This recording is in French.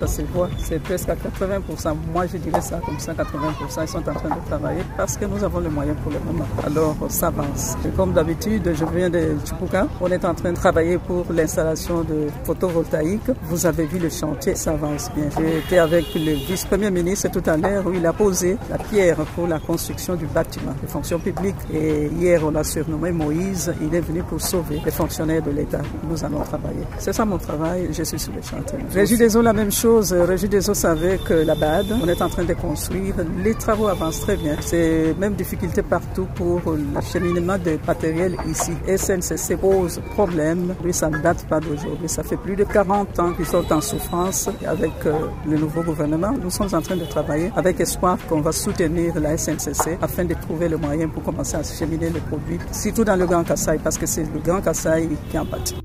Ça se voit, c'est presque à 80%. Moi, je dirais ça comme ça, 80%. Ils sont en train de travailler parce que nous avons les moyens pour le moment. Alors, ça avance. Comme d'habitude, je viens de Chupuka. On est en train de travailler pour l'installation de photovoltaïque. Vous avez vu le chantier, ça avance bien. J'ai été avec le vice-premier ministre tout à l'heure où il a posé la pierre pour la construction du bâtiment de fonction publique. Et hier, on l'a surnommé Moïse. Il est venu pour sauver les fonctionnaires de l'État. Nous allons travailler. C'est ça mon travail. Je suis sur le chantier. Régie des eaux, la même chose. Régie des eaux savait que la BAD, on est en train de construire. Les travaux avancent très bien. C'est même difficulté partout pour l'acheminement des matériels ici. SNCC pose problème. Lui, ça ne date pas d'aujourd'hui. Ça fait plus de 40 ans qu'ils sont en souffrance avec le nouveau gouvernement. Nous sommes en train de travailler avec espoir qu'on va soutenir la SNCC afin de trouver le moyen pour commencer à acheminer les produits, surtout dans le Grand Kassai, parce que c'est le Grand Kassai qui en pâtit.